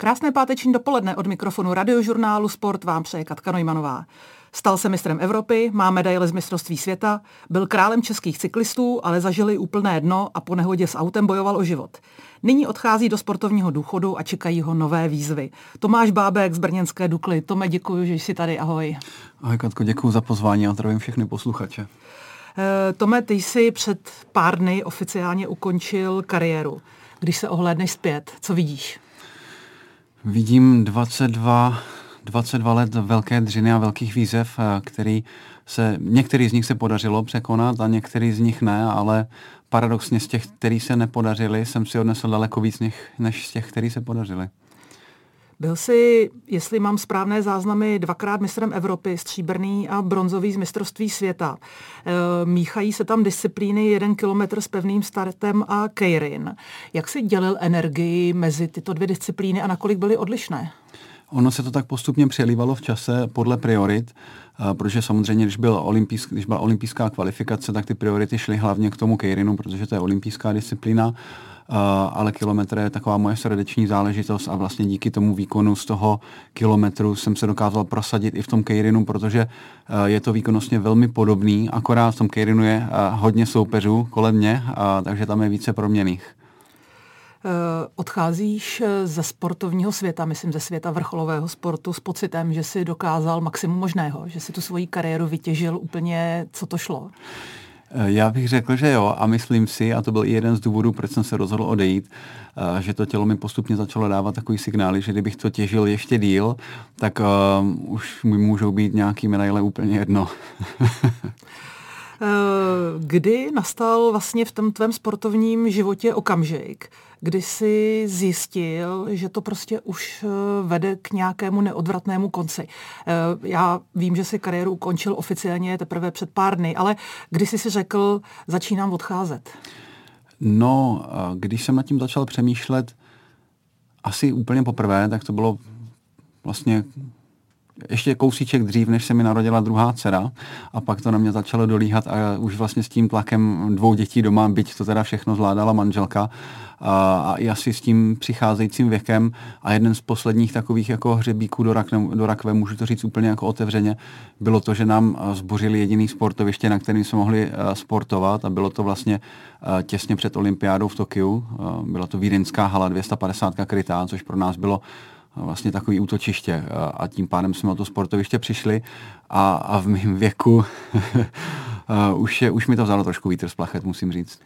Krásné páteční dopoledne od mikrofonu radiožurnálu Sport vám přeje Katka Nojmanová. Stal se mistrem Evropy, má medaile z mistrovství světa, byl králem českých cyklistů, ale zažili úplné dno a po nehodě s autem bojoval o život. Nyní odchází do sportovního důchodu a čekají ho nové výzvy. Tomáš Bábek z Brněnské Dukly. Tome, děkuji, že jsi tady. Ahoj. Ahoj Katko, děkuji za pozvání a zdravím všechny posluchače. Eh, Tome, ty jsi před pár dny oficiálně ukončil kariéru. Když se ohlédneš zpět, co vidíš? Vidím 22, 22 let velké dřiny a velkých výzev, eh, který se, některý z nich se podařilo překonat a některý z nich ne, ale paradoxně z těch, který se nepodařili, jsem si odnesl daleko víc než z těch, který se podařili. Byl jsi, jestli mám správné záznamy, dvakrát mistrem Evropy, stříbrný a bronzový z mistrovství světa. E, míchají se tam disciplíny jeden kilometr s pevným startem a keirin. Jak si dělil energii mezi tyto dvě disciplíny a nakolik byly odlišné? Ono se to tak postupně přelívalo v čase podle priorit, protože samozřejmě, když, byl olympijsk, když byla olympijská kvalifikace, tak ty priority šly hlavně k tomu keirinu, protože to je olympijská disciplína ale kilometr je taková moje srdeční záležitost a vlastně díky tomu výkonu z toho kilometru jsem se dokázal prosadit i v tom Keirinu, protože je to výkonnostně velmi podobný, akorát v tom Keirinu je hodně soupeřů kolem mě, takže tam je více proměných. Odcházíš ze sportovního světa, myslím ze světa vrcholového sportu s pocitem, že si dokázal maximum možného, že si tu svoji kariéru vytěžil úplně, co to šlo. Eh, já bych řekl, že jo a myslím si, a to byl i jeden z důvodů, proč jsem se rozhodl odejít, eh, že to tělo mi postupně začalo dávat takový signály, že kdybych to těžil ještě díl, tak uh, už mi můžou být nějaký medaile úplně jedno. Kdy nastal vlastně v tom tvém sportovním životě okamžik, kdy jsi zjistil, že to prostě už eh, vede k nějakému neodvratnému konci. Eh, já vím, že si kariéru ukončil oficiálně teprve před pár dny, ale kdy jsi si řekl, začínám odcházet? No, když jsem nad tím začal přemýšlet asi úplně poprvé, tak to bylo vlastně ještě kousíček dřív, než se mi narodila druhá dcera a pak to na mě začalo dolíhat a už vlastně s tím tlakem dvou dětí doma, byť to teda všechno zvládala manželka a, a i asi s tím přicházejícím věkem a jeden z posledních takových jako hřebíků do, rakne, do rakve, můžu to říct úplně jako otevřeně, bylo to, že nám zbořili jediný sportoviště, na kterém jsme mohli sportovat a bylo to vlastně těsně před olympiádou v Tokiu. Byla to Vídeňská hala 250 krytá, což pro nás bylo vlastně takový útočiště a tím pádem jsme o to sportoviště přišli a, a v mém věku už, je, už mi to vzalo trošku vítr z plachet, musím říct.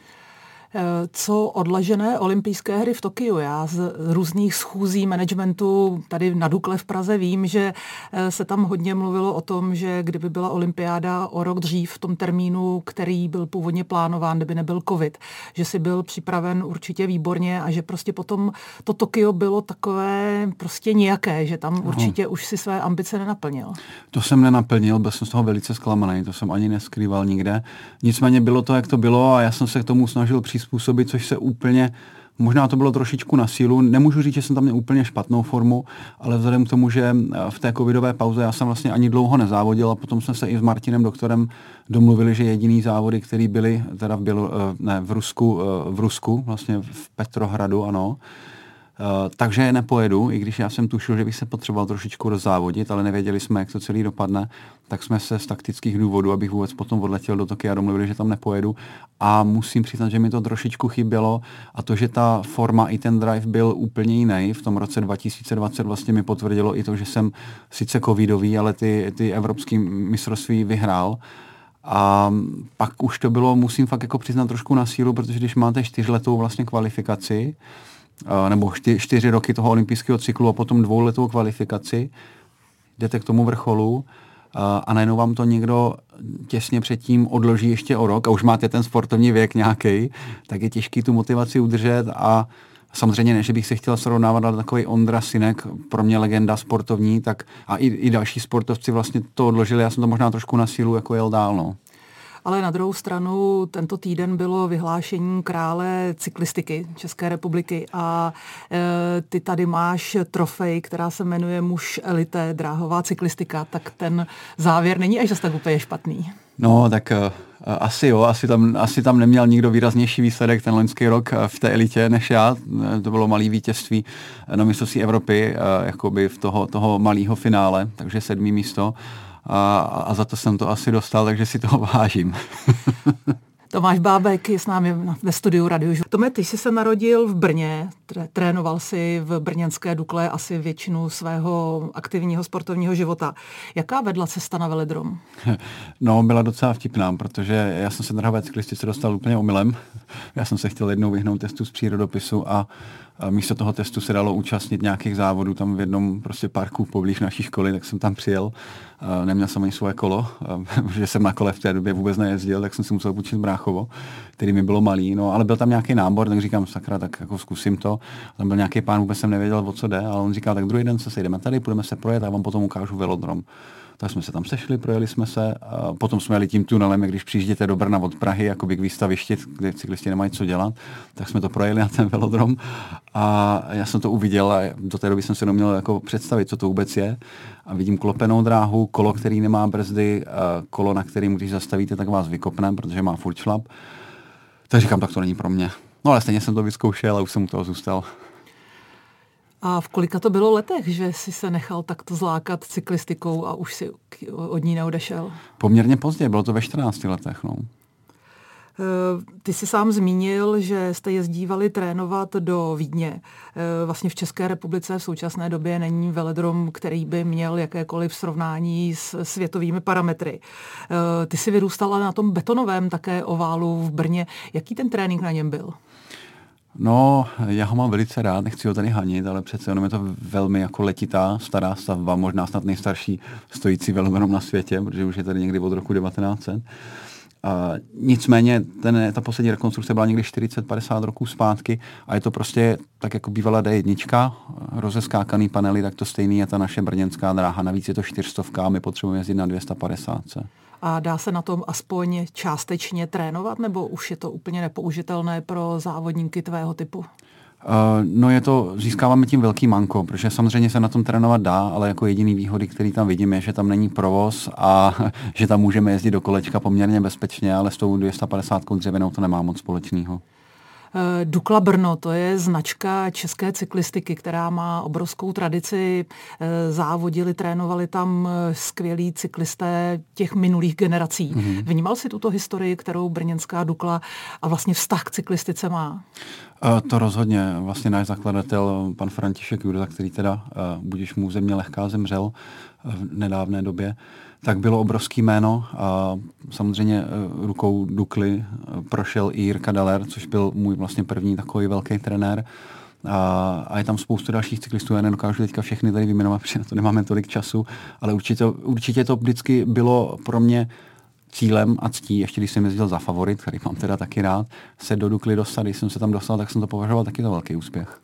Eh, co odlažené olympijské hry v Tokiu. Já z různých schůzí managementu tady na Dukle v Praze vím, že eh, se tam hodně mluvilo o tom, že kdyby byla olympiáda o rok dřív v tom termínu, který byl původně plánován, kdyby nebyl covid, že si byl připraven určitě výborně a že prostě potom to Tokio bylo takové prostě nějaké, že tam určitě už si své ambice nenaplnil. To jsem nenaplnil, byl jsem z toho velice zklamaný, to jsem ani neskrýval nikde. Nicméně bylo to, jak to bylo a já jsem se k tomu snažil při přizpůsobit, což se úplně Možná to bylo trošičku na sílu. Nemůžu říct, že jsem tam měl úplně špatnou formu, ale vzhledem k tomu, že eh, v té covidové pauze já jsem vlastně ani dlouho nezávodil a potom jsme se i s Martinem doktorem domluvili, že jediný závody, které byly teda v, Bělo, eh, ne, v Rusku, eh, v Rusku, vlastně v Petrohradu, ano, takže je nepojedu, i když já jsem tušil, že bych se potřeboval trošičku rozzávodit, ale nevěděli jsme, jak to celý dopadne, tak jsme se z taktických důvodů, abych vůbec potom odletěl do Tokia, domluvili, že tam nepojedu. A musím přiznat, že mi to trošičku chybělo a to, že ta forma i ten drive byl úplně jiný. V tom roce 2020 vlastně mi potvrdilo i to, že jsem sice covidový, ale ty, ty evropské mistrovství vyhrál. A pak už to bylo, musím fakt jako přiznat trošku na sílu, protože když máte čtyřletou vlastně kvalifikaci, nebo čty, čtyři roky toho olympijského cyklu a potom dvouletou kvalifikaci, jdete k tomu vrcholu a najednou vám to někdo těsně předtím odloží ještě o rok a už máte ten sportovní věk nějaký, tak je těžký tu motivaci udržet a samozřejmě ne, že bych se chtěl srovnávat, ale takový Ondra Sinek, pro mě legenda sportovní, tak a i, i další sportovci vlastně to odložili, já jsem to možná trošku na sílu jako jel dál, no ale na druhou stranu tento týden bylo vyhlášení krále cyklistiky České republiky a e, ty tady máš trofej, která se jmenuje muž elite dráhová cyklistika, tak ten závěr není až zase tak úplně špatný. No, tak uh, asi jo, asi tam, asi tam neměl nikdo výraznější výsledek ten loňský rok v té elitě než já. To bylo malé vítězství na mistrovství Evropy, jakoby v toho, toho malého finále, takže sedmý místo. A, a za to jsem to asi dostal, takže si toho vážím. Tomáš Bábek je s námi ve studiu Radio Tome, ty jsi se narodil v Brně, trénoval si v brněnské Dukle asi většinu svého aktivního sportovního života. Jaká vedla cesta na velodrom? No, byla docela vtipná, protože já jsem se na cyklistice dostal úplně omylem. Já jsem se chtěl jednou vyhnout testu z přírodopisu a místo toho testu se dalo účastnit nějakých závodů tam v jednom prostě parku poblíž naší školy, tak jsem tam přijel. Neměl jsem ani svoje kolo, protože jsem na kole v té době vůbec nejezdil, tak jsem si musel půjčit bráchovo, který mi bylo malý, no ale byl tam nějaký nábor, tak říkám, sakra, tak jako zkusím to. Tam byl nějaký pán, vůbec jsem nevěděl, o co jde, ale on říkal, tak druhý den se sejdeme tady, budeme se projet a vám potom ukážu velodrom tak jsme se tam sešli, projeli jsme se, a potom jsme jeli tím tunelem, když přijížděte do Brna od Prahy, jakoby k výstavišti, kde cyklisti nemají co dělat, tak jsme to projeli na ten velodrom a já jsem to uviděl a do té doby jsem se neměl jako představit, co to vůbec je. A vidím klopenou dráhu, kolo, který nemá brzdy, kolo, na kterým, když zastavíte, tak vás vykopne, protože má furt šlap. Tak říkám, tak to není pro mě. No ale stejně jsem to vyzkoušel a už jsem u toho zůstal. A v kolika to bylo letech, že jsi se nechal takto zlákat cyklistikou a už si od ní neodešel? Poměrně pozdě, bylo to ve 14 letech. No. Eh, ty jsi sám zmínil, že jste jezdívali trénovat do Vídně. Eh, vlastně v České republice v současné době není veledrom, který by měl jakékoliv srovnání s světovými parametry. Eh, ty jsi vyrůstala na tom betonovém také oválu v Brně. Jaký ten trénink na něm byl? No, já ho mám velice rád, nechci ho tady hanit, ale přece jenom je to velmi jako letitá, stará stavba, možná snad nejstarší stojící velodrom na světě, protože už je tady někdy od roku 1900. A nicméně ten, ta poslední rekonstrukce byla někdy 40-50 roků zpátky a je to prostě tak jako bývala D1, rozeskákaný panely, tak to stejný je ta naše brněnská dráha. Navíc je to 400 a my potřebujeme jezdit na 250 a dá se na tom aspoň částečně trénovat, nebo už je to úplně nepoužitelné pro závodníky tvého typu? Uh, no je to, získáváme tím velký manko, protože samozřejmě se na tom trénovat dá, ale jako jediný výhody, který tam vidím, je, že tam není provoz a že tam můžeme jezdit do kolečka poměrně bezpečně, ale s tou 250 dřevěnou to nemá moc společného. Eh, Dukla Brno, to je značka české cyklistiky, která má obrovskou tradici. Eh, závodili, trénovali tam eh, skvělí cyklisté těch minulých generací. Mm-hmm. Vnímal si tuto historii, kterou brněnská Dukla a vlastně vztah k cyklistice má? To rozhodně. Vlastně náš zakladatel, pan František Jurza, který teda, budíš mu země lehká, zemřel v nedávné době, tak bylo obrovský jméno a samozřejmě eh, rukou Dukly eh, prošel i Jirka Daler, což byl můj vlastně první takový velký trenér. A, a je tam spoustu dalších cyklistů, já nedokážu teďka všechny tady vyjmenovat, protože na to nemáme tolik času, ale určitě, určitě to vždycky bylo pro mě cílem a ctí, ještě když jsem jezdil za favorit, který mám teda taky rád, se do Dukly dostat. Když jsem se tam dostal, tak jsem to považoval taky za velký úspěch.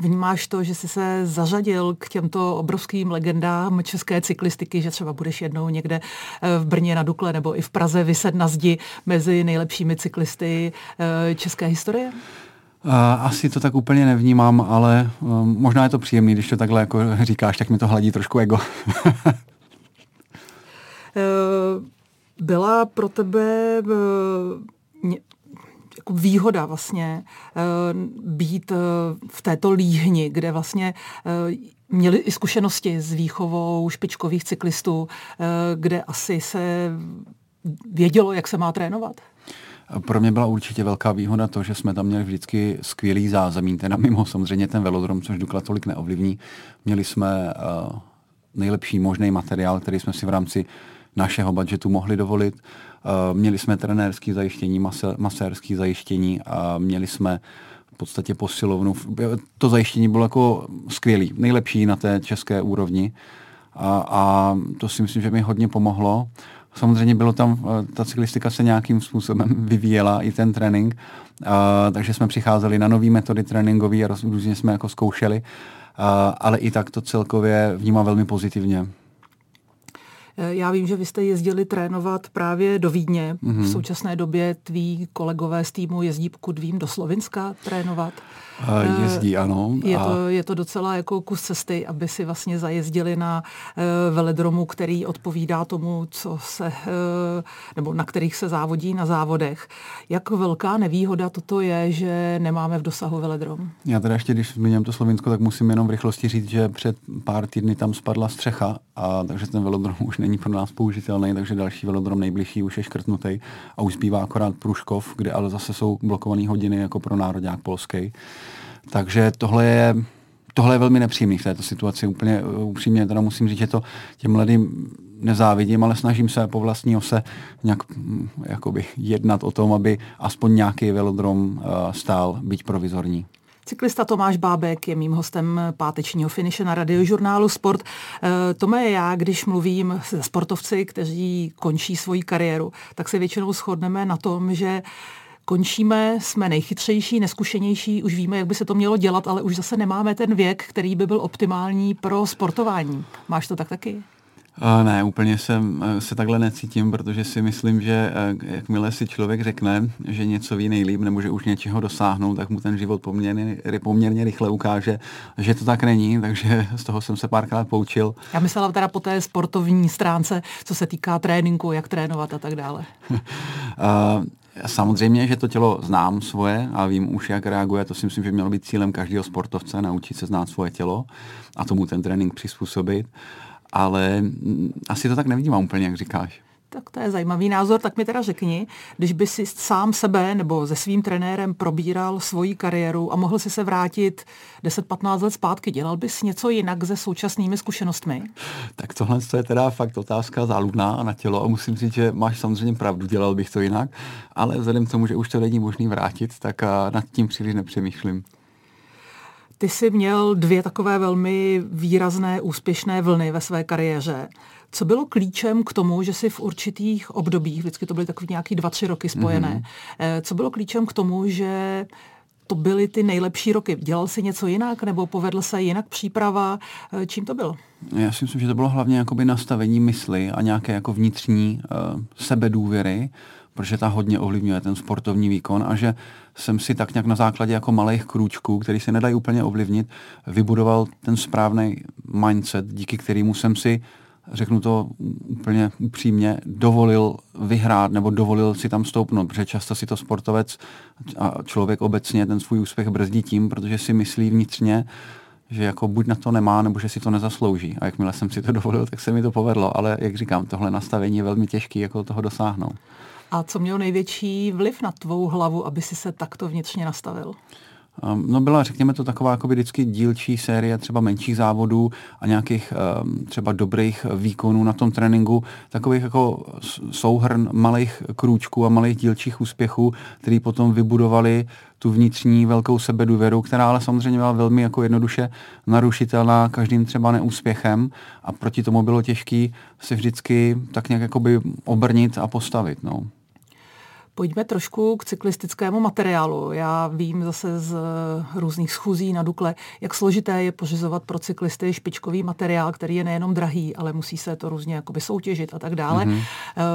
Vnímáš to, že jsi se zařadil k těmto obrovským legendám české cyklistiky, že třeba budeš jednou někde eh, v Brně na Dukle nebo i v Praze vyset na zdi mezi nejlepšími cyklisty eh, české historie? Asi to tak úplně nevnímám, ale eh, možná je to příjemný, když to takhle jako říkáš, tak mi to hladí trošku ego. Byla pro tebe jako výhoda vlastně eh, být eh, v této líhni, kde vlastně eh, měli i zkušenosti s výchovou špičkových cyklistů, kde asi se vědělo, jak se má trénovat? Pro mě byla určitě velká výhoda to, že jsme tam měli vždycky skvělý zázemí, teda mimo samozřejmě ten velodrom, což Dukla tolik neovlivní. Měli jsme uh, nejlepší možný materiál, který jsme si v rámci našeho budžetu mohli dovolit. Eh, měli jsme trenérský zajištění, masérský zajištění a měli jsme v podstatě posilovnu. To zajištění bylo jako skvělý, nejlepší na té české úrovni a, a to si myslím, že mi hodně pomohlo. Samozřejmě bylo tam, eh, ta cyklistika se nějakým způsobem vyvíjela, i ten trénink, a, takže jsme přicházeli na nové metody tréninkové a různě jsme jako zkoušeli, a, ale i tak to celkově vnímám velmi pozitivně. Eh, já vím, že vy jste jezdili trénovat právě do Vídně. Mm-hmm. V současné době tví kolegové z týmu jezdí, pokud vím, do Slovinska trénovat. Uh, jezdí, ano. Je, a... to, je to docela jako kus cesty, aby si vlastně zajezdili na uh, veledromu, který odpovídá tomu, co se, uh, nebo na kterých se závodí na závodech. Jak velká nevýhoda toto je, že nemáme v dosahu veledrom? Já teda ještě, když zmíním to Slovinsko, tak musím jenom v rychlosti říct, že před pár týdny tam spadla střecha, a takže ten velodrom už není pro nás použitelný, takže další velodrom nejbližší už je škrtnutý a už zbývá akorát Pruškov, kde ale zase jsou blokované hodiny jako pro národák polský. Takže tohle je, tohle je velmi nepříjemný v této situaci. Úplně upřímně teda musím říct, že to těm mladým nezávidím, ale snažím se po vlastní ose nějak mm, jakoby jednat o tom, aby aspoň nějaký velodrom uh, stál, být provizorní. Cyklista Tomáš Bábek je mým hostem pátečního finiše na radiožurnálu Sport. Eh, Tome, já, když mluvím se sportovci, kteří končí svoji kariéru, tak se většinou shodneme na tom, že končíme, jsme nejchytřejší, neskušenější, už víme, jak by se to mělo dělat, ale už zase nemáme ten věk, který by byl optimální pro sportování. Máš to tak taky? Uh, ne, úplně se, se takhle necítím, protože si myslím, že uh, jakmile si člověk řekne, že něco ví nejlíp nebo že už něčeho dosáhnout, tak mu ten život poměrně, poměrně rychle ukáže, že to tak není, takže z toho jsem se párkrát poučil. Já myslela teda po té sportovní stránce, co se týká tréninku, jak trénovat a tak dále. uh, Samozřejmě, že to tělo znám svoje a vím už, jak reaguje. To si myslím, že mělo být cílem každého sportovce, naučit se znát svoje tělo a tomu ten trénink přizpůsobit. Ale mm, asi to tak nevnímám úplně, jak říkáš. Tak to je zajímavý názor. Tak mi teda řekni, když by si sám sebe nebo se svým trenérem probíral svoji kariéru a mohl si se vrátit 10-15 let zpátky, dělal bys něco jinak se současnými zkušenostmi? Tak tohle je teda fakt otázka záludná na tělo a musím říct, že máš samozřejmě pravdu, dělal bych to jinak, ale vzhledem k tomu, že už to není možný vrátit, tak nad tím příliš nepřemýšlím. Ty jsi měl dvě takové velmi výrazné úspěšné vlny ve své kariéře. Co bylo klíčem k tomu, že si v určitých obdobích, vždycky to byly takový nějaký dva, tři roky spojené, mm-hmm. co bylo klíčem k tomu, že to byly ty nejlepší roky? Dělal jsi něco jinak nebo povedl se jinak příprava? Eh, čím to bylo? Já si myslím, že to bylo hlavně jakoby nastavení mysli a nějaké jako vnitřní uh, sebedůvěry, protože ta hodně ovlivňuje ten sportovní výkon a že jsem si tak nějak na základě jako malých krůčků, který se nedají úplně ovlivnit, vybudoval ten správný mindset, díky kterému jsem si řeknu to úplně upřímně, dovolil vyhrát nebo dovolil si tam stoupnout, protože často si to sportovec a člověk obecně ten svůj úspěch brzdí tím, protože si myslí vnitřně, že jako buď na to nemá, nebo že si to nezaslouží. A jakmile jsem si to dovolil, tak se mi to povedlo. Ale jak říkám, tohle nastavení je velmi těžké, jako toho dosáhnout. A co mělo největší vliv na tvou hlavu, aby si se takto vnitřně nastavil? Um, no byla, řekněme to, taková jako vždycky dílčí série třeba menších závodů a nějakých um, třeba dobrých výkonů na tom tréninku, takových jako souhrn malých krůčků a malých dílčích úspěchů, který potom vybudovali tu vnitřní velkou sebedůvěru, která ale samozřejmě byla velmi jako jednoduše narušitelná každým třeba neúspěchem a proti tomu bylo těžké se vždycky tak nějak jakoby obrnit a postavit. No. Pojďme trošku k cyklistickému materiálu. Já vím zase z různých schůzí na Dukle, jak složité je pořizovat pro cyklisty špičkový materiál, který je nejenom drahý, ale musí se to různě jakoby soutěžit a tak dále. Mm-hmm.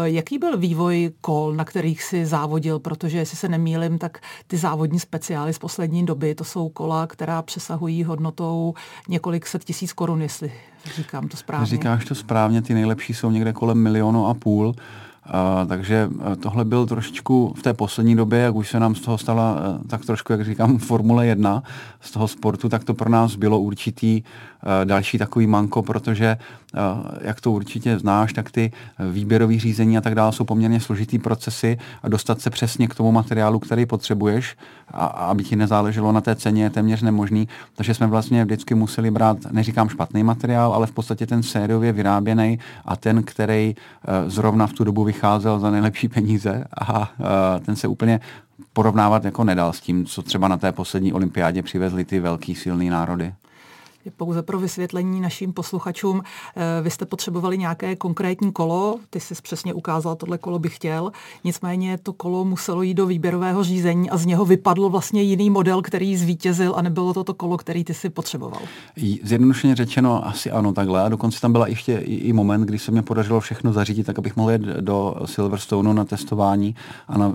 Jaký byl vývoj kol, na kterých si závodil? Protože, jestli se nemýlim, tak ty závodní speciály z poslední doby, to jsou kola, která přesahují hodnotou několik set tisíc korun, jestli říkám to správně. Říkáš to správně, ty nejlepší jsou někde kolem milionu a půl. Takže uh, tohle byl trošičku v té poslední době, jak už se nám z toho stala uh, tak trošku, jak říkám, Formule 1 z toho sportu, tak to pro nás bylo určitý uh, další takový manko, protože jak to určitě znáš, tak ty výběrové řízení a tak dále jsou poměrně složitý procesy a dostat se přesně k tomu materiálu, který potřebuješ, a, a aby ti nezáleželo na té ceně, je téměř nemožný. Takže jsme vlastně vždycky museli brát, neříkám špatný materiál, ale v podstatě ten sériově vyráběný a ten, který zrovna v tu dobu vycházel za nejlepší peníze a ten se úplně porovnávat jako nedal s tím, co třeba na té poslední olympiádě přivezli ty velký silný národy. Pouze pro vysvětlení našim posluchačům, eh, vy jste potřebovali nějaké konkrétní kolo, ty jsi přesně ukázal, tohle kolo bych chtěl, nicméně to kolo muselo jít do výběrového řízení a z něho vypadl vlastně jiný model, který zvítězil a nebylo to to kolo, který ty si potřeboval. Zjednodušeně řečeno asi ano takhle. A dokonce tam byla ještě i, moment, kdy se mě podařilo všechno zařídit, tak abych mohl jet do Silverstoneu na testování a na, uh,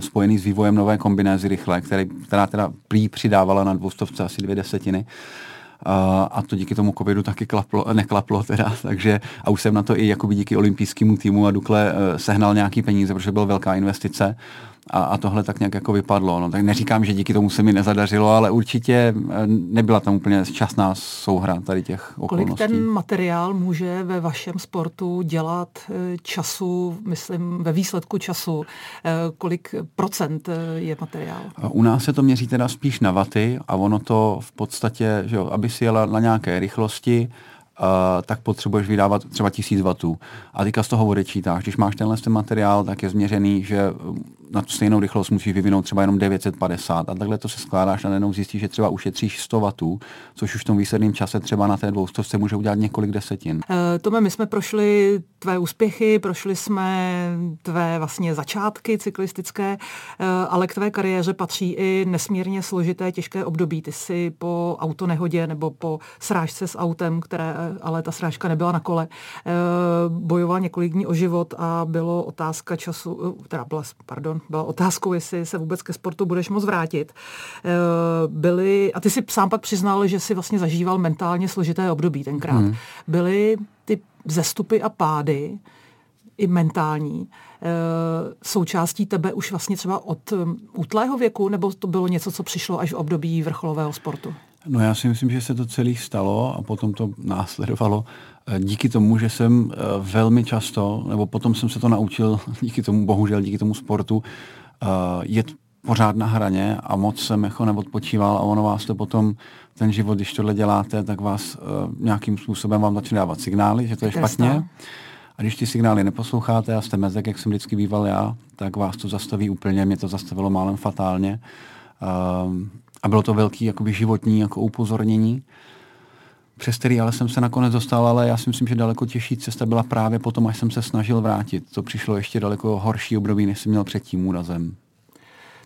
spojený s vývojem nové kombinézy rychle, který, která teda přidávala na dvoustovce asi dvě desetiny a to díky tomu covidu taky klaplo, neklaplo teda, takže a už jsem na to i jakoby díky olympijskému týmu a Dukle eh, sehnal nějaký peníze, protože byla velká investice a, a tohle tak nějak jako vypadlo. No, tak neříkám, že díky tomu se mi nezadařilo, ale určitě eh, nebyla tam úplně časná souhra tady těch okolností. Kolik ten materiál může ve vašem sportu dělat eh, času, myslím ve výsledku času, eh, kolik procent je materiál? U nás se to měří teda spíš na vaty a ono to v podstatě, že jo, aby si jela na nějaké rychlosti, Uh, tak potřebuješ vydávat třeba 1000 W. A teďka z toho odečítáš. Když máš tenhle ten materiál, tak je změřený, že na tu stejnou rychlost musíš vyvinout třeba jenom 950 a takhle to se skládáš a najednou zjistíš, že třeba ušetříš 100 W, což už v tom výsledném čase třeba na té dvoustovce může udělat několik desetin. Uh, Tome, my jsme prošli tvé úspěchy, prošli jsme tvé vlastně začátky cyklistické, uh, ale k tvé kariéře patří i nesmírně složité, těžké období. Ty jsi po autonehodě nebo po srážce s autem, které ale ta srážka nebyla na kole, bojoval několik dní o život a bylo otázka času, teda byla, pardon, byla otázkou, jestli se vůbec ke sportu budeš moc vrátit. Eh, byly, a ty si sám pak přiznal, že si vlastně zažíval mentálně složité období tenkrát. Hmm. Byly ty zestupy a pády, i mentální, eh, součástí tebe už vlastně třeba od um, útlého věku, nebo to bylo něco, co přišlo až v období vrcholového sportu? No já si myslím, že se to celý stalo a potom to následovalo Eh, díky tomu, že jsem eh, velmi často, nebo potom jsem se to naučil, díky tomu, bohužel díky tomu sportu, eh, jet pořád na hraně a moc jsem jako neodpočíval a ono vás to potom, ten život, když tohle děláte, tak vás nějakým způsobem vám začne dávat signály, že to je špatně. A když ty signály neposloucháte a jste mezek, jak jsem vždycky býval já, tak vás to zastaví úplně, mě to zastavilo málem fatálně. A bylo to velký jakoby životní jako upozornění přes který ale jsem se nakonec dostal, ale já si myslím, že daleko těžší cesta byla právě potom, až jsem se snažil vrátit. To přišlo ještě daleko horší období, než jsem měl před tím úrazem.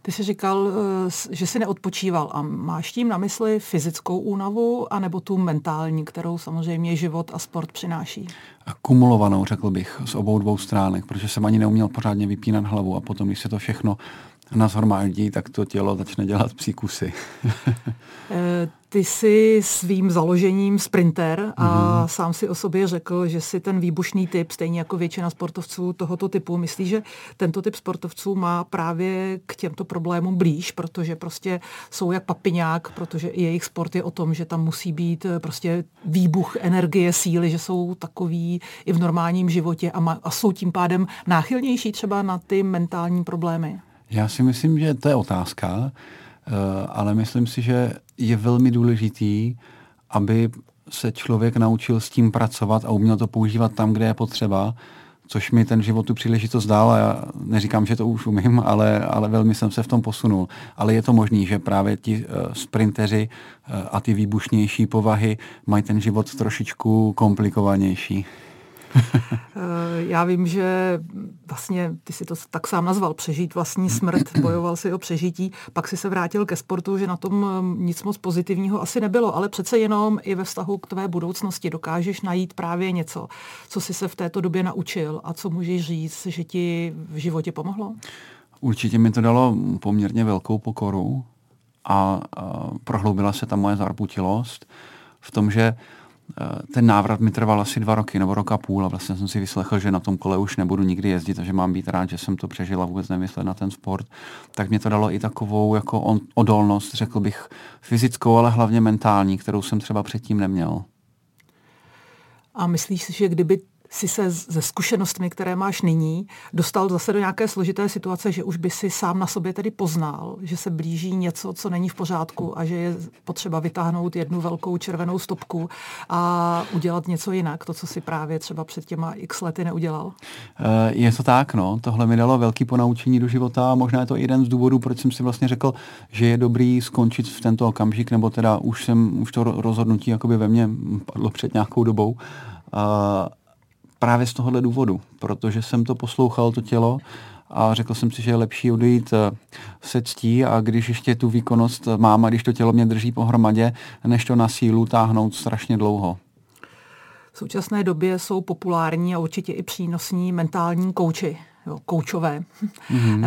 Ty jsi říkal, eh, že jsi neodpočíval a máš tím na mysli fyzickou únavu anebo tu mentální, kterou samozřejmě život a sport přináší? Kumulovanou, řekl bych, z obou dvou stránek, protože jsem ani neuměl pořádně vypínat hlavu a potom, když se to všechno nazhromáždí, tak to tělo začne dělat příkusy. Eh, ty jsi svým založením sprinter a mm-hmm. sám si o sobě řekl, že si ten výbušný typ, stejně jako většina sportovců tohoto typu, myslí, že tento typ sportovců má právě k těmto problémům blíž, protože prostě jsou jak papiňák, protože i jejich sport je o tom, že tam musí být eh, prostě výbuch energie, síly, že jsou takový i v normálním životě a, ma, a jsou tím pádem náchylnější třeba na ty mentální problémy. Já si myslím, že to je otázka, eh, ale myslím si, že je velmi důležitý, aby se člověk naučil s tím pracovat a uměl to používat tam, kde je potřeba, což mi ten život tu příležitost dal a já neříkám, že to už umím, ale, ale velmi jsem se v tom posunul. Ale je to možný, že právě ti uh, sprinteři uh, a ty výbušnější povahy mají ten život trošičku komplikovanější. Já vím, že vlastně ty si to tak sám nazval, přežít vlastní smrt, bojoval si o přežití, pak si se vrátil ke sportu, že na tom eh, nic moc pozitivního asi nebylo, ale přece jenom i ve vztahu k tvé budoucnosti dokážeš najít právě něco, co si se v této době naučil a co můžeš říct, že ti v životě pomohlo? Určitě mi to dalo poměrně velkou pokoru a, a prohloubila se ta moje zarputilost v tom, že ten návrat mi trval asi dva roky nebo roka půl a vlastně jsem si vyslechl, že na tom kole už nebudu nikdy jezdit a že mám být rád, že jsem to přežil a vůbec nemyslet na ten sport, tak mě to dalo i takovou jako odolnost, řekl bych, fyzickou, ale hlavně mentální, kterou jsem třeba předtím neměl. A myslíš si, že kdyby si se ze zkušenostmi, které máš nyní, dostal zase do nějaké složité situace, že už by si sám na sobě tedy poznal, že se blíží něco, co není v pořádku a že je potřeba vytáhnout jednu velkou červenou stopku a udělat něco jinak, to, co si právě třeba před těma x lety neudělal? Eh, je to tak, no. Tohle mi dalo velký ponaučení do života a možná je to jeden z důvodů, proč jsem si vlastně řekl, že je dobrý skončit v tento okamžik, nebo teda už jsem, už to rozhodnutí jakoby ve mně padlo před nějakou dobou. A právě z tohohle důvodu, protože jsem to poslouchal, to tělo, a řekl jsem si, že je lepší odejít eh, se ctí a když ještě tu výkonnost mám a když to tělo mě drží pohromadě, než to na sílu táhnout strašně dlouho. V současné době jsou populární a určitě i přínosní mentální kouči jo, koučové. Mm-hmm.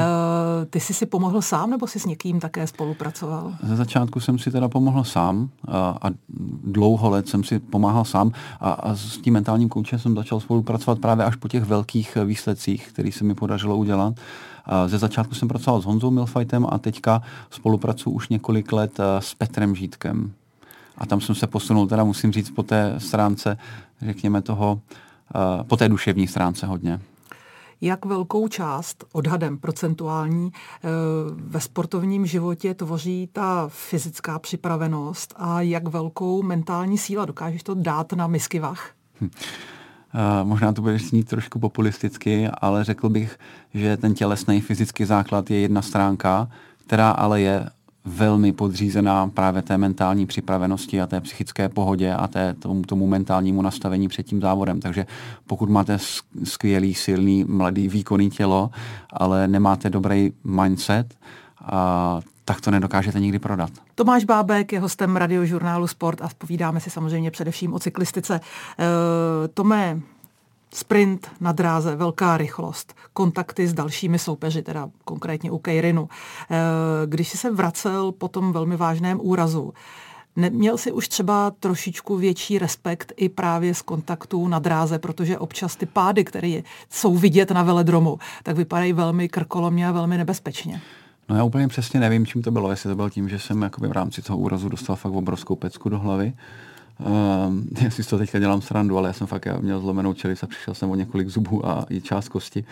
Ty jsi si pomohl sám nebo jsi s někým také spolupracoval? Ze začátku jsem si teda pomohl sám a, a dlouho let jsem si pomáhal sám a, a s tím mentálním koučem jsem začal spolupracovat právě až po těch velkých výsledcích, který se mi podařilo udělat. A ze začátku jsem pracoval s Honzou Milfightem a teďka spolupracuji už několik let s Petrem Žítkem. A tam jsem se posunul, teda musím říct, po té stránce, řekněme toho, po té duševní stránce hodně jak velkou část, odhadem procentuální, eh, ve sportovním životě tvoří ta fyzická připravenost a jak velkou mentální síla dokážeš to dát na misky vach? Hm. Uh, možná to bude snít trošku populisticky, ale řekl bych, že ten tělesný fyzický základ je jedna stránka, která ale je velmi podřízená právě té mentální připravenosti a té psychické pohodě a té, tomu, tomu mentálnímu nastavení před tím závodem. Takže pokud máte skvělý, silný, mladý, výkonný tělo, ale nemáte dobrý mindset, a tak to nedokážete nikdy prodat. Tomáš Bábek je hostem radiožurnálu Sport a povídáme si samozřejmě především o cyklistice. E, Tome, sprint na dráze, velká rychlost, kontakty s dalšími soupeři, teda konkrétně u Kejrinu. Eh, když jsi se vracel po tom velmi vážném úrazu, Neměl si už třeba trošičku větší respekt i právě z kontaktů na dráze, protože občas ty pády, které jsou vidět na veledromu, tak vypadají velmi krkolomně a velmi nebezpečně. No já úplně přesně nevím, čím to bylo. Jestli to bylo tím, že jsem v rámci toho úrazu dostal fakt obrovskou pecku do hlavy, Uh, já si to teďka dělám srandu, ale já jsem fakt já měl zlomenou čelist a přišel jsem o několik zubů a i část kosti.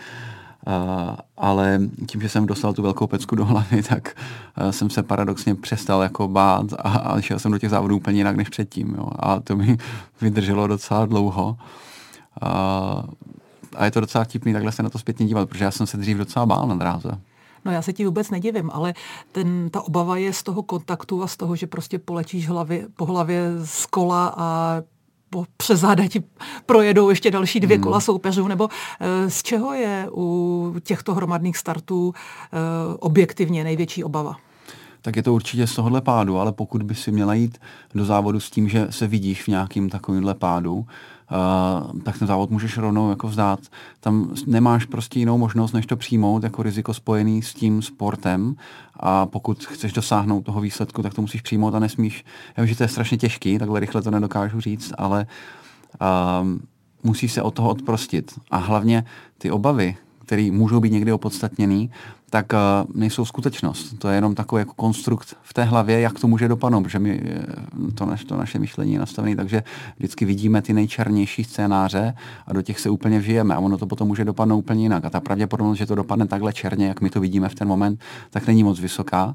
Uh, ale tím, že jsem dostal tu velkou pecku do hlavy, tak uh, jsem se paradoxně přestal jako bát a, a šel jsem do těch závodů úplně jinak než předtím. Jo. A to mi vydrželo docela dlouho. Uh, a je to docela vtipný takhle se na to zpětně dívat, protože já jsem se dřív docela bál na dráze. No já se ti vůbec nedivím, ale ten, ta obava je z toho kontaktu a z toho, že prostě polečíš hlavy, po hlavě z kola a po, přes záda ti projedou ještě další dvě hmm. kola soupeřů, nebo e, z čeho je u těchto hromadných startů e, objektivně největší obava? Tak je to určitě z tohohle pádu, ale pokud by si měla jít do závodu s tím, že se vidíš v nějakým takovýmhle pádu, Uh, tak ten závod můžeš rovnou jako vzdát. Tam nemáš prostě jinou možnost, než to přijmout jako riziko spojený s tím sportem a pokud chceš dosáhnout toho výsledku, tak to musíš přijmout a nesmíš. Já vím, že to je strašně těžký, takhle rychle to nedokážu říct, ale uh, musíš se od toho odprostit. A hlavně ty obavy, které můžou být někdy opodstatněný, tak uh, nejsou skutečnost. To je jenom takový jako konstrukt v té hlavě, jak to může dopadnout, protože my, eh, to, naš, to naše myšlení je nastavené, takže vždycky vidíme ty nejčernější scénáře a do těch se úplně vžijeme a ono to potom může dopadnout úplně jinak. A ta pravděpodobnost, že to dopadne takhle černě, jak my to vidíme v ten moment, tak není moc vysoká.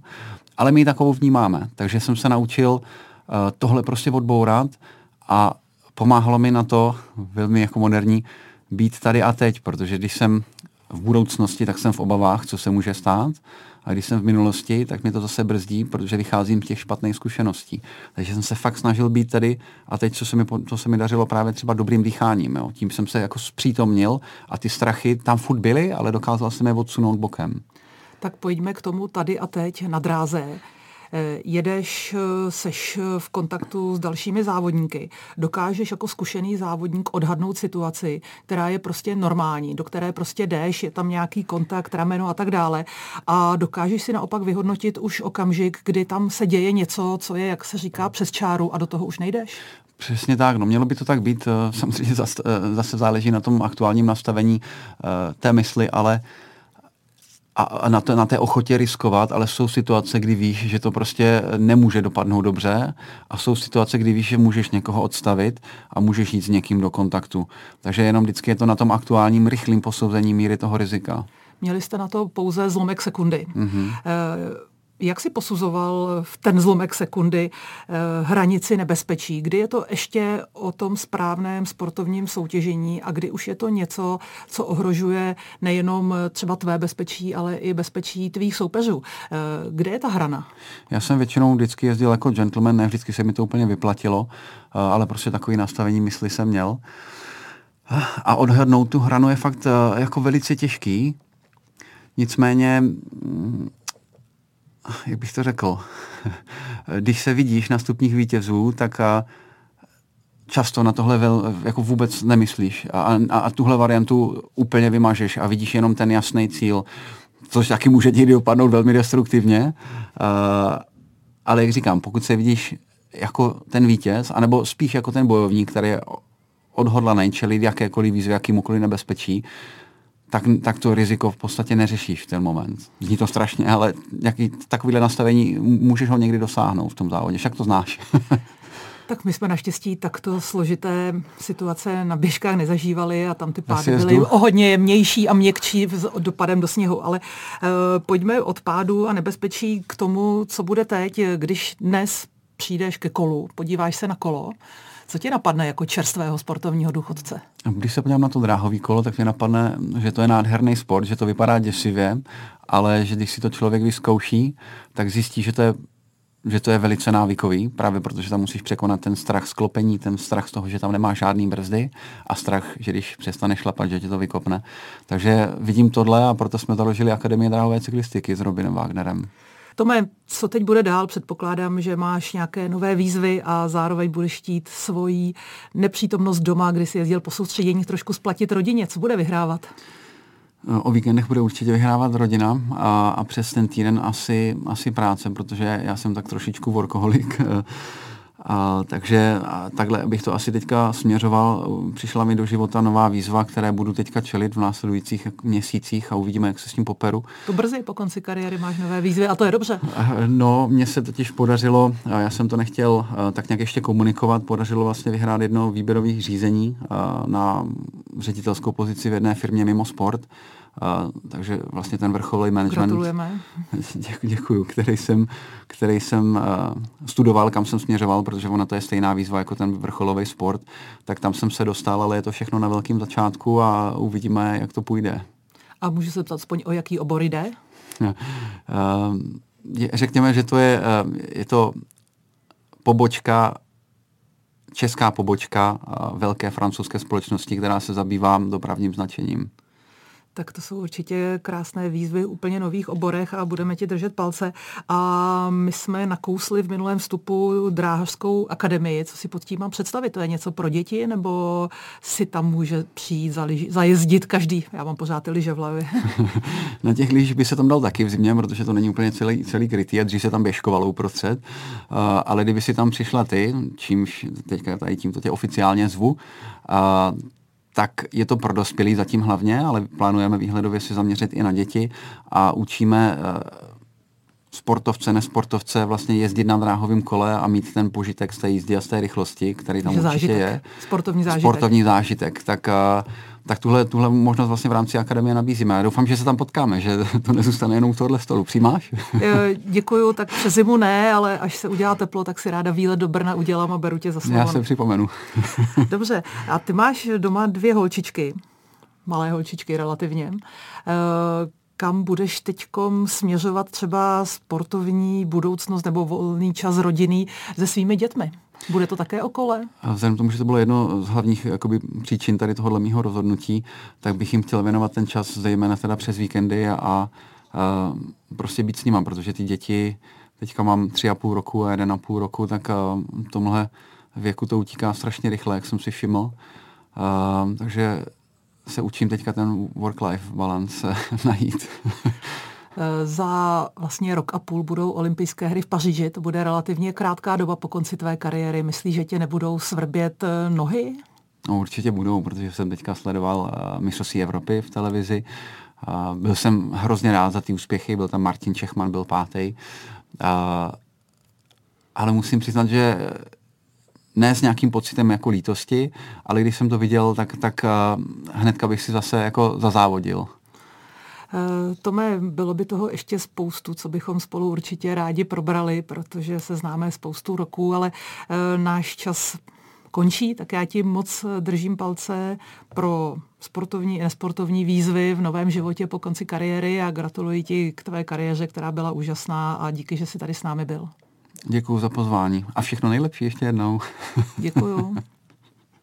Ale my ji takovou vnímáme. Takže jsem se naučil uh, tohle prostě odbourat a pomáhalo mi na to velmi jako moderní být tady a teď, protože když jsem v budoucnosti, tak jsem v obavách, co se může stát. A když jsem v minulosti, tak mě to zase brzdí, protože vycházím z těch špatných zkušeností. Takže jsem se fakt snažil být tady a teď, co se mi, co se mi dařilo právě třeba dobrým dýcháním. Jo. Tím jsem se jako zpřítomnil a ty strachy tam furt byly, ale dokázal jsem je odsunout bokem. Tak pojďme k tomu tady a teď na dráze. Eh, jedeš, eh, seš v kontaktu s dalšími závodníky, dokážeš jako zkušený závodník odhadnout situaci, která je prostě normální, do které prostě jdeš, je tam nějaký kontakt, rameno a tak dále a dokážeš si naopak vyhodnotit už okamžik, kdy tam se děje něco, co je, jak se říká, přes čáru a do toho už nejdeš? Přesně tak, no mělo by to tak být, eh, samozřejmě zase záleží na tom aktuálním nastavení té mysli, ale a na, to, na té ochotě riskovat, ale jsou situace, kdy víš, že to prostě nemůže dopadnout dobře a jsou situace, kdy víš, že můžeš někoho odstavit a můžeš jít s někým do kontaktu. Takže jenom vždycky je to na tom aktuálním rychlým posouzení míry toho rizika. Měli jste na to pouze zlomek sekundy. Mm-hmm. Jak si posuzoval v ten zlomek sekundy eh, hranici nebezpečí? Kdy je to ještě o tom správném sportovním soutěžení a kdy už je to něco, co ohrožuje nejenom třeba tvé bezpečí, ale i bezpečí tvých soupeřů? Eh, kde je ta hrana? Já jsem většinou vždycky jezdil jako gentleman, ne vždycky se mi to úplně vyplatilo, eh, ale prostě takový nastavení mysli jsem měl. A odhadnout tu hranu je fakt jako velice těžký. Nicméně mm, jak bych to řekl, když se vidíš na stupních vítězů, tak a často na tohle vel, jako vůbec nemyslíš a, a, a tuhle variantu úplně vymažeš a vidíš jenom ten jasný cíl, což taky může někdy dopadnout velmi destruktivně. Uh, ale jak říkám, pokud se vidíš jako ten vítěz, anebo spíš jako ten bojovník, který je odhodlaný čelit jakékoliv výzvy, jakýmukoliv nebezpečí, tak, tak to riziko v podstatě neřešíš v ten moment. Zní to strašně, ale jaký takovýhle nastavení můžeš ho někdy dosáhnout v tom závodě. Však to znáš. Tak my jsme naštěstí takto složité situace na běžkách nezažívali a tam ty pády byly o hodně jemnější a měkčí dopadem do sněhu. Ale uh, pojďme od pádu a nebezpečí k tomu, co bude teď, když dnes přijdeš ke kolu, podíváš se na kolo, co tě napadne jako čerstvého sportovního důchodce? Když se podívám na to dráhový kolo, tak mě napadne, že to je nádherný sport, že to vypadá děsivě, ale že když si to člověk vyzkouší, tak zjistí, že to je že to je velice návykový, právě protože tam musíš překonat ten strach sklopení, ten strach z toho, že tam nemá žádný brzdy a strach, že když přestaneš šlapat, že tě to vykopne. Takže vidím tohle a proto jsme založili Akademie dráhové cyklistiky s Robinem Wagnerem. Tome, co teď bude dál? Předpokládám, že máš nějaké nové výzvy a zároveň budeš chtít svoji nepřítomnost doma, kdy jsi jezdil po soustředění, trošku splatit rodině. Co bude vyhrávat? O víkendech bude určitě vyhrávat rodina a, a přes ten týden asi, asi práce, protože já jsem tak trošičku workoholik a, takže a takhle bych to asi teďka směřoval. Přišla mi do života nová výzva, které budu teďka čelit v následujících měsících a uvidíme, jak se s tím poperu. To brzy po konci kariéry máš nové výzvy a to je dobře. No, mně se totiž podařilo, já jsem to nechtěl tak nějak ještě komunikovat, podařilo vlastně vyhrát jedno výběrových řízení na ředitelskou pozici v jedné firmě mimo sport a, takže vlastně ten vrcholový management, Gratulujeme. děkuju, který jsem, který jsem uh, studoval, kam jsem směřoval, protože ona to je stejná výzva jako ten vrcholový sport, tak tam jsem se dostal, ale je to všechno na velkém začátku a uvidíme, jak to půjde. A můžu se ptat aspoň, o jaký obor jde? Uh, je, řekněme, že to je, uh, je to pobočka česká pobočka velké francouzské společnosti, která se zabývá dopravním značením. Tak to jsou určitě krásné výzvy úplně nových oborech a budeme ti držet palce. A my jsme nakousli v minulém vstupu dráhařskou akademii. Co si pod tím mám představit? To je něco pro děti nebo si tam může přijít zaliž, zajezdit každý? Já mám pořád ty lyže v hlavě. Na těch lyžích by se tam dal taky v zimě, protože to není úplně celý, celý krytý a dřív se tam běžkovalo uprostřed. Uh, ale kdyby si tam přišla ty, čímž teďka tady tímto tě oficiálně zvu, uh, tak je to pro dospělí zatím hlavně, ale plánujeme výhledově si zaměřit i na děti a učíme eh, sportovce, nesportovce vlastně jezdit na dráhovém kole a mít ten požitek z té jízdy a z té rychlosti, který tam určitě zážitek. je. Sportovní zážitek. Sportovní zážitek. Tak uh, tak tuhle, tuhle možnost vlastně v rámci akademie nabízíme. Já doufám, že se tam potkáme, že to nezůstane jenom u tohle stolu. Přijímáš? Děkuju, tak přes zimu ne, ale až se udělá teplo, tak si ráda výlet do Brna udělám a beru tě za slovo. Já se připomenu. Dobře, a ty máš doma dvě holčičky, malé holčičky relativně. Eh, kam budeš teď směřovat třeba sportovní budoucnost nebo volný čas rodinný se svými dětmi? Bude to také okole? A vzhledem k tomu, že to bylo jedno z hlavních jakoby, příčin tady tohohle mého rozhodnutí, tak bych jim chtěl věnovat ten čas zejména teda přes víkendy a, a prostě být s nima, protože ty děti, teďka mám tři a půl roku a jeden a půl roku, tak a, tomhle věku to utíká strašně rychle, jak jsem si všiml. A, takže se učím teďka ten work-life balance najít. Eh, za vlastně rok a půl budou olympijské hry v Paříži. To bude relativně krátká doba po konci tvé kariéry. Myslíš, že tě nebudou svrbět eh, nohy? No, určitě budou, protože jsem teďka sledoval uh, mistrovství Evropy v televizi byl jsem hrozně rád za ty úspěchy, byl tam Martin Čechman, byl pátý. Ale musím přiznat, že ne s nějakým pocitem jako lítosti, ale když jsem to viděl, tak, tak hnedka bych si zase jako zazávodil. Eh, Tome, bylo by toho ještě spoustu, co bychom spolu určitě rádi probrali, protože se známe spoustu roků, ale eh, náš čas končí, tak já ti moc držím palce pro sportovní i nesportovní výzvy v novém životě po konci kariéry a gratuluji ti k tvé kariéře, která byla úžasná a díky, že jsi tady s námi byl. Děkuji za pozvání a všechno nejlepší ještě jednou. Děkuju.